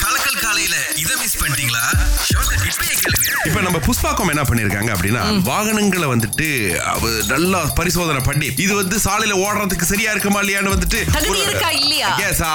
கலக்கல் காலையில இத மிஸ் பண்ணிட்டீங்களா? இப்பயே கேளுங்க. இப்ப நம்ம புஷ்பாக்கம் என்ன பண்ணிருக்காங்க அப்படின்னா வாகனங்களை வந்துட்டு நல்லா பரிசோதனை பண்ணி இது வந்து சாலையில ஓடுறதுக்கு சரியா இருக்குமா இல்லையான்னு வந்துட்டு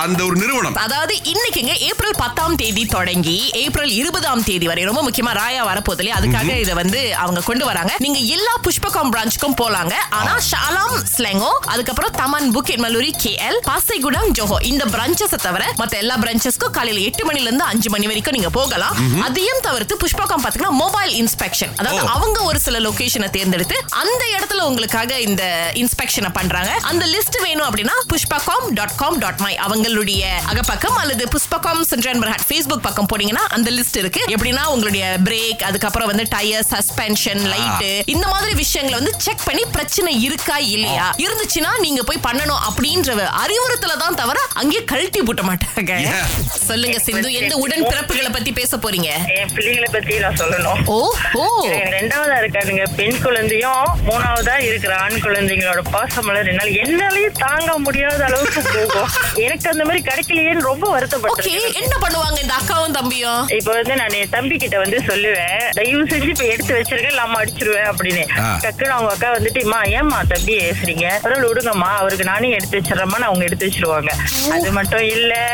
அந்த ஒரு நிறுவனம். அதாவது இன்னைக்குங்க ஏப்ரல் பத்தாம் தேதி தொடங்கி ஏப்ரல் இருபதாம் தேதி வரை ரொம்ப முக்கியமா ராயா வரப்போகுது இல்லையா? அதுக்காக இதை வந்து அவங்க கொண்டு வராங்க. நீங்க எல்லா புஷ்பகம் பிரான்ச்சுக்கும் போலாங்க. ஆனா ஷாலாம் ஸ்லெங்கோ அதுக்கப்புறம் தமன் புக் மல்லூரி கே எல் பாசைகுடம் ஜோஹோ இந்த பிரான்ச்சஸ் தவிர மத்த எல்லா பிரான்ச்சஸ்க்கும் காலையில எட்டு மணில இருந்து அஞ்சு மணி வரைக்கும் நீங்க போகலாம். அதையும் தவிர்த்து புஷ்பகம் பாத்தீங்கன்னா மொபைல் இன்ஸ்பெக்ஷன் அதாவது. அவங்க ஒரு சில லொகேஷனை தேர்ந்தெடுத்து அந்த இடத்துல உங்களுக்காக இந்த இன்ஸ்பெக்ஷனை பண்றாங்க. அந்த லிஸ்ட் வேணும் அப்படின்னா Pushpakam dot com dot my அவங்களுடைய அகப்பக்கம் அல்லது புஷ்பகாம் சென்ட்ரன் பர்ஹாட் ஃபேஸ்புக் பக்கம் போனீங்கன்னா அந்த லிஸ்ட் இருக்கு. எப்படின்னா உங்களுடைய பிரேக் அதுக்கப்புறம் வந்து டயர் சஸ்பென்ஷன் லைட் இந்த மாதிரி விஷயங்களை வந்து செக் பண்ணி பிரச்சனை இருக்கா இல்லையா? இருந்துச்சுன்னா நீங்க போய் பண்ணணும் அப்படின்ற அறிவுறுத்தல தான் தவிர அங்கேயே கழட்டி போட்ட மாட்டாங்க. Yeah. சொல்லுங்க சிந்து எந்த உடன் பிறப்புகளை பத்தி பேச போறீங்க? என் பிள்ளைகளை பத்தி நான் சொல்லணும். ஓ ஓ ரெண்டாவதா இருக்காதுங்க பெண் குழந்தையும் மூணாவதா இருக்கிற ஆண் குழந்தைங்களோட பாசமலர் என்னால என்னாலயும் தாங்க முடியாத அளவுக்கு போகும். எனக்கு அந்த மாதிரி கிடைக்கலையேன்னு ரொம்ப ஓகே வருத்தப்பட்டேன் என்ன பண்ணுவாங்க இந்த அக்காவும் தம்பியும்? இப்ப வந்து நான் என் தம்பி கிட்ட வந்து சொல்லுவேன். தயவு செஞ்சு இப்ப எடுத்து வச்சிருக்கேன் இல்லாம அடிச்சிருவேன் அப்படின்னு. ஆ. டக்குன்னு அவங்க அக்கா வந்துட்டு அம்மா ஏம்மா தம்பி ஏசுறீங்க? பரவாயில்ல விடுங்கம்மா. அவருக்கு நானே எடுத்து வச்சிடறேன்னு அவங்க எடுத்து வச்சிருவாங்க. அது மட்டும் இல்ல.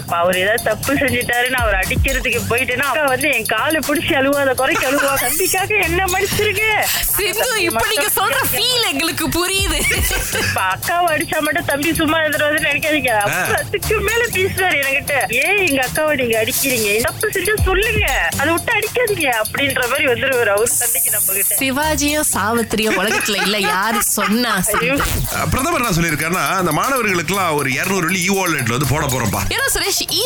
இப்ப அவர் ஏதாவது தப்பு செஞ்சுட்டாருன்னு அவர் அடிக்கிறதுக்கு போயிட்டேன்னா அக்கா வந்து என் காலை பிடிச்சி அழுவாத குறைக்கு அழுவா. தம்பிக்காக என்ன மடிச்சிருக்கு சிந்து இப்ப நீங்க சொல்ற ஃபீல் எங்களுக்கு புரியுது. இப்ப அக்காவை அடிச்சா மட்டும் தம்பி சும்மா இருந்துருவாரு நினைக்காதீங்க. அப்புறம் அதுக்கு மேல பேசுவாரு என்கிட்ட. ஏன் எங்க அக்காவை நீங்க அடிக்கிறீங்க? தப்பு செஞ்சா சொல்லுங்க. அதை விட்டு அடிக்காதீங்க. அப்படின்ற மாதிரி வந்துருவாரு அவர் சண்டைக்கு நம்ம கிட்ட. சிவாஜியும் சாவித்திரியும் உலகத்துல இல்ல யாரு சொன்னா பிரதமர் என்ன சொல்லியிருக்காருன்னா அந்த மாணவர்களுக்கெல்லாம் ஒரு இருநூறு இ வாலெட்ல வந்து போட போறோம்ப்பா ஏன்னா சுரேஷ் ஈ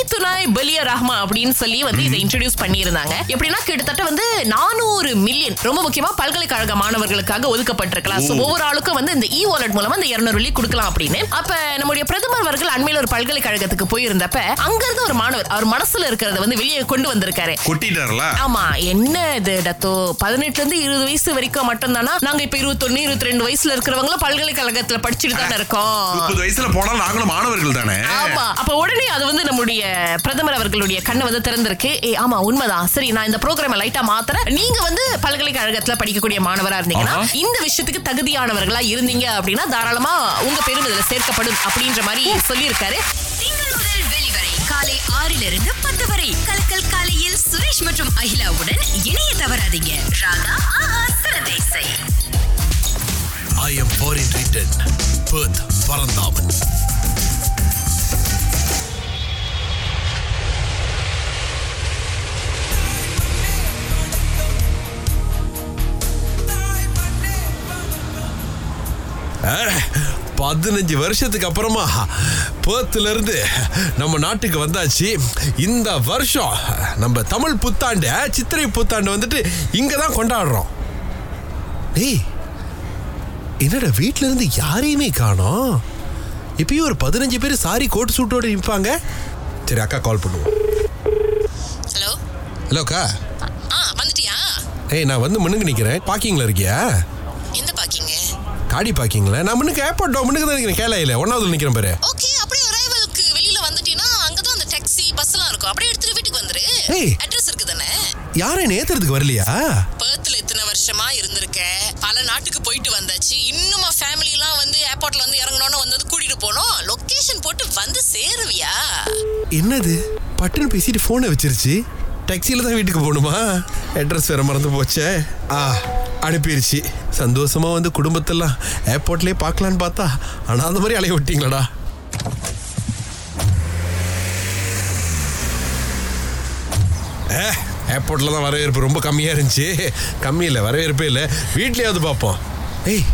பலிய ரஹ்மா அப்படின்னு சொல்லி வந்து இதை இன்ட்ரடியூஸ் பண்ணியிருந்தாங்க. எப்படின்னா கிட்டத்தட்ட வந்து நானூறு மில்லியன் ரொம்ப முக்கியமா பல்கலைக்கழக மாணவர்களுக்காக ஒதுக்கப்பட்டிருக்கலாம். So, ஒவ்வொரு ஆளுக்கும் வந்து இந்த இ வாலெட் மூலமா இந்த இருநூறு வெள்ளி கொடுக்கலாம் அப்படின்னு. அப்ப நம்முடைய பிரதமர் அவர்கள் அண்மையில ஒரு பல்கலைக்கழகத்துக்கு போயிருந்தப்ப அங்க இருந்து ஒரு மாணவர் அவர் மனசுல இருக்கிறத வந்து வெளியே கொண்டு வந்திருக்காரு. கொட்டிட்டார்ல? ஆமா என்ன இது டத்தோ? பதினெட்டுல இருந்து இருபது வயசு வரைக்கும் மட்டும் தானா நாங்க இப்ப இருபத்தொன்னு இருபத்தி ரெண்டு வயசுல இருக்கிறவங்களும் பல்கலைக்கழகத்துல படிச்சுட்டு தானே இருக்கோம். முப்பது வயசுல போனா நாங்களும் மாணவர்கள் தானே? ஆமா அப்ப உடனே அது வந்து நம்முடைய பிரதமர் அவர்களுடைய கண்ணு வந்து திறந்திருக்கு. ஏ ஆமா உண்மைதான். சரி நான் இந்த ப்ரோக்ராம் லைட்டா மாத்துறேன். நீங்க வந்து பல்கலைக்கழகத்துல படிக்கக்கூடிய மாணவரா இருந்தீங்கன்னா. இந்த விஷயத்துக்கு தகுதியானவர்களா இருந்தீங்க அப்படின்னா தாராளமா உங்க பேரும் இதுல சேர்க்கப்படும் அப்படின்ற மாதிரி சொல்லியிருக்காரு. காலை ஆறிலிருந்து பத்து வரை. கலக்கல் காலையில் சுரேஷ் மற்றும் அகிலாவுடன் இணைய தவறாதீங்க. ஆஹா சிறந்த இசை I am foreign return Perth பதினஞ்சு வருஷத்துக்கு அப்புறமா பேர்த்ல இருந்து நம்ம நாட்டுக்கு வந்தாச்சு. இந்த வருஷம் நம்ம தமிழ் புத்தாண்டு சித்திரை புத்தாண்டு வந்துட்டு இங்க தான் கொண்டாடுறோம். டேய் என்னடா வீட்ல இருந்து யாரையுமே காணோம்? இப்பயும் ஒரு பதினஞ்சு பேர் சாரி கோட் சூட்டோட நிற்பாங்க சரி அக்கா கால் பண்ணுவோம். ஹலோ ஹலோ அக்கா. ஆ வந்துட்டியா? ஏய் நான் வந்து முன்னுக்கு நிற்கிறேன் பார்க்கிங்கில் இருக்கியா? காடி பார்க்கிங்ல? நான் முன்னுக்கு ஏர்போர்ட் முன்னுக்கு தான் நிற்கிறேன் கேளையில ஒன்றாவது நிற்கிறேன் பாரு. ஓகே அப்படியே அரைவலுக்கு வெளியில வந்துட்டீங்கன்னா அங்கதான் அந்த டாக்ஸி பஸ் எல்லாம் இருக்கும். அப்படியே எடுத்துட்டு வீட்டுக்கு வந்துரு. ஏய். அட்ரஸ் இருக்கு தானே யாரும் நேத்துறதுக்கு வரலையா? பேர்த்ல இத்தனை வருஷமா இருந்திருக்க பல நாட்டுக்கு போயிட்டு வந்தாச்சு. இன்னுமா ஃபேமிலி எல்லாம் வந்து ஏர்போர்ட்ல வந்து இறங்கணும்னு வந்தது கூட்டிட்டு போனோம். லொகேஷன் போட்டு வந்து சேருவியா? என்னது? பட்டுன்னு பேசிட்டு ஃபோனை வச்சிருச்சு. டாக்ஸியில் தான் வீட்டுக்கு போகணுமா? அட்ரஸ் வேற மறந்து போச்சே. ஆ அனுப்பிடுச்சு சந்தோஷமா வந்து குடும்பத்தெல்லாம் ஏர்போர்ட்லேயே பார்க்கலான்னு பார்த்தா ஆனால் அந்த மாதிரி அலைய விட்டீங்களாடா? ஏ ஏர்போர்ட்டில் தான் வரவேற்பு ரொம்ப கம்மியாக இருந்துச்சு. கம்மி இல்லை வரவேற்பே இல்லை. வீட்லேயாவது பார்ப்போம். ஏய்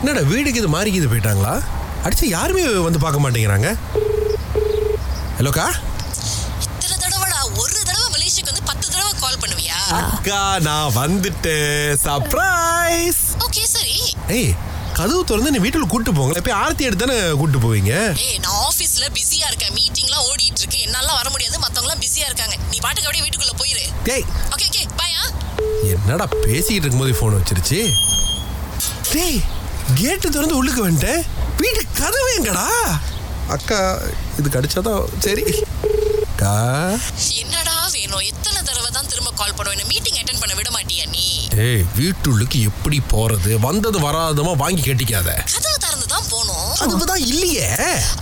என்னடா வீடுக்கு இது மாறிக்கிது போயிட்டாங்களா? அடிச்சு யாருமே வந்து பார்க்க மாட்டேங்கிறாங்க. ஹலோக்கா இத்தனை தடவைடா ஒரு தடவை மலேசியாக்கு வந்து பத்து தடவை கால் பண்ணுவியா? அக்கா நான் வந்துட்டேன். சர்ப்ரைஸ் ஏய் கதவு திறந்து நீ வீட்டுல கூட்டு போங்களேன் இப்போ ஆர்த்தி எடுத்து தானே கூட்டு போவீங்க? ஏய் நான் ஆபீஸ்ல பிஸியா இருக்கேன். மீட்டிங்லாம் ஓடிட்டு இருக்கு. என்னால வர முடியாது. மத்தவங்க பிஸியா இருக்காங்க. நீ பாட்டுக்கு அப்படியே வீட்டுக்குள்ள போயிரு. டேய் ஓகே ஓகே பாயா என்னடா பேசிக்கிட்டு இருக்கும்போது ஃபோன் வச்சிருச்சு? டேய் கேட்டு திறந்து உள்ளுக்கு வந்துட்டேன். வீட்டு கதவு எங்கடா? அக்கா இது கிடைச்சாதான் சரி. கா. என்னடா வேணும்? கால் பண்ணுவேன். மீட்டிங் அட்டென்ட் பண்ண விட மாட்டியா நீ? ஏய் வீட்டுள்ளுக்கு எப்படி போறது? வந்தது வராதமா வாங்கி கட்டிக்காத. கதவு திறந்து தான் போனோம் அதுதான் இல்லையே.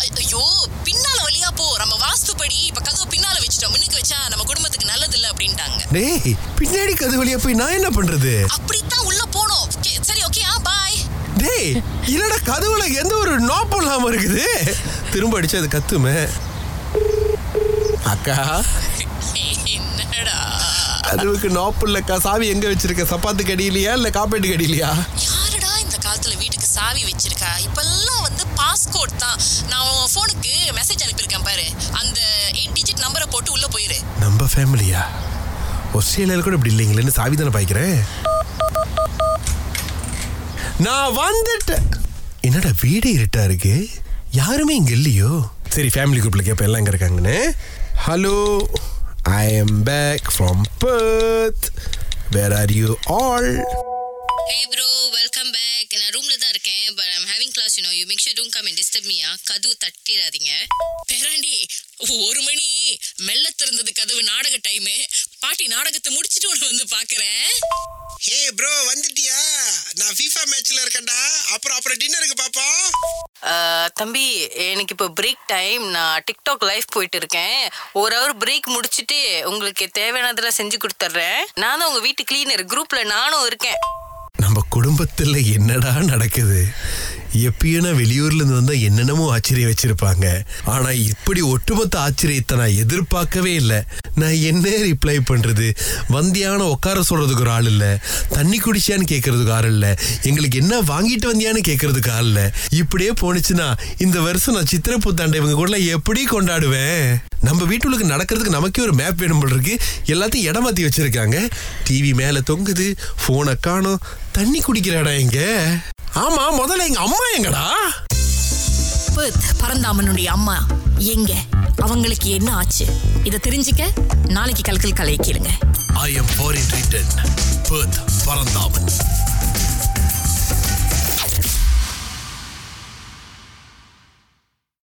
ஐயோ பின்னால வழியா போ. நம்ம வாஸ்துப்படி இப்ப கதவு பின்னால வச்சுட்டோம். முன்னுக்கு வச்சா நம்ம குடும்பத்துக்கு நல்லது இல்ல அப்படின்ட்டாங்க. டேய் பின்னாடி கது வழியா போய் நான் என்ன பண்றது? அப்படித்தான் உள்ள போனோம். சரி ஓகே ஆ பாய் டேய் இல்லடா கதவுல எந்த ஒரு நோப்பம் இல்லாம இருக்குது? திரும்ப அடிச்சு அது கத்துமே. அக்கா கதவுக்கு நோப்பு இல்லக்கா சாவி எங்க வச்சிருக்க? சப்பாத்து கடியிலையா இல்ல காப்பேட்டு கடியிலையா யாருடா இந்த காலத்துல வீட்டுக்கு சாவி வச்சிருக்கா? இப்பெல்லாம் வந்து பாஸ்கோட் தான். நான் உன் போனுக்கு மெசேஜ் அனுப்பியிருக்கேன் பாரு. அந்த எயிட் டிஜிட் நம்பரை போட்டு உள்ள போயிரு. நம்ம ஃபேமிலியா ஆஸ்திரேலியால கூட இப்படி இல்லைங்களேன்னு சாவி தானே பாய்க்கிறேன். நான் வந்துட்டேன். என்னடா வீடு இருட்டா இருக்கு? யாருமே இங்க இல்லையோ? சரி ஃபேமிலி குரூப்ல கேட்பேன் எல்லாம் இங்க இருக்காங்கன்னு. Hello I am back from Perth where are you all hey bro welcome back நான் ரூம்ல தான் இருக்கேன் but I'm having class you know you make sure don't come and disturb மீயா கதவு தட்டிடாதீங்க. பேராண்டி ஒரு மணி மெல்ல திறந்தது கதவு நாடக டைமு பாட்டி நாடகத்தை முடிச்சிட்டு உன்னை வந்து பாக்குறேன் ஹே ப்ரோ வந்துட்டியா? நான் ஃபீஃபா மேட்ச்ல இருக்கேன்டா. அப்புறம் அப்புறம் டின்னருக்கு பாப்போம் தம்பி எனக்கு இப்போ பிரேக் டைம் நான் டிக்டாக் லைவ் போயிட்டு இருக்கேன். ஒரு ஹவர் பிரேக் முடிச்சிட்டு உங்களுக்கு தேவையானதெல்லாம் செஞ்சு கொடுத்துட்றேன். நானும் உங்க வீட்டு கிளீனர் குரூப்ல நானும் இருக்கேன். நம்ம குடும்பத்துல என்னடா நடக்குது? எப்பயும் நான் வெளியூர்ல இருந்து வந்தா என்னென்னமோ ஆச்சரியம் வச்சிருப்பாங்க. ஆனா இப்படி ஒட்டுமொத்த ஆச்சரியத்தை நான் எதிர்பார்க்கவே இல்லை. நான் என்ன ரிப்ளை பண்றது? வந்தியான உட்கார சொல்றதுக்கு ஒரு ஆள் இல்ல. தண்ணி குடிச்சியான்னு கேட்கறதுக்கு ஆள் இல்ல. எங்களுக்கு என்ன வாங்கிட்டு வந்தியான்னு கேட்கறதுக்கு ஆள் இல்ல. இப்படியே போனுச்சுன்னா இந்த வருஷம் நான் சித்திரை புத்தாண்டை இவங்க கூட எப்படி கொண்டாடுவேன்? நம்ம வீட்டுக்கு நடக்கிறதுக்கு நமக்கே ஒரு மேப் வேணும் இருக்கு. எல்லாத்தையும் இடம் மாத்தி வச்சிருக்காங்க. டிவி மேல தொங்குது போனை காணும். தண்ணி குடிக்கிற இடம் எங்க? ஆமா முதல்ல எங்க அம்மா எங்கடா? பரந்தாமனுடைய அம்மா. எங்க? அவங்களுக்கு என்ன ஆச்சு? இதை தெரிஞ்சுக்க நாளைக்கு கல்கல் கலையை கேளுங்க. I am foreign return Perth Paranthaman.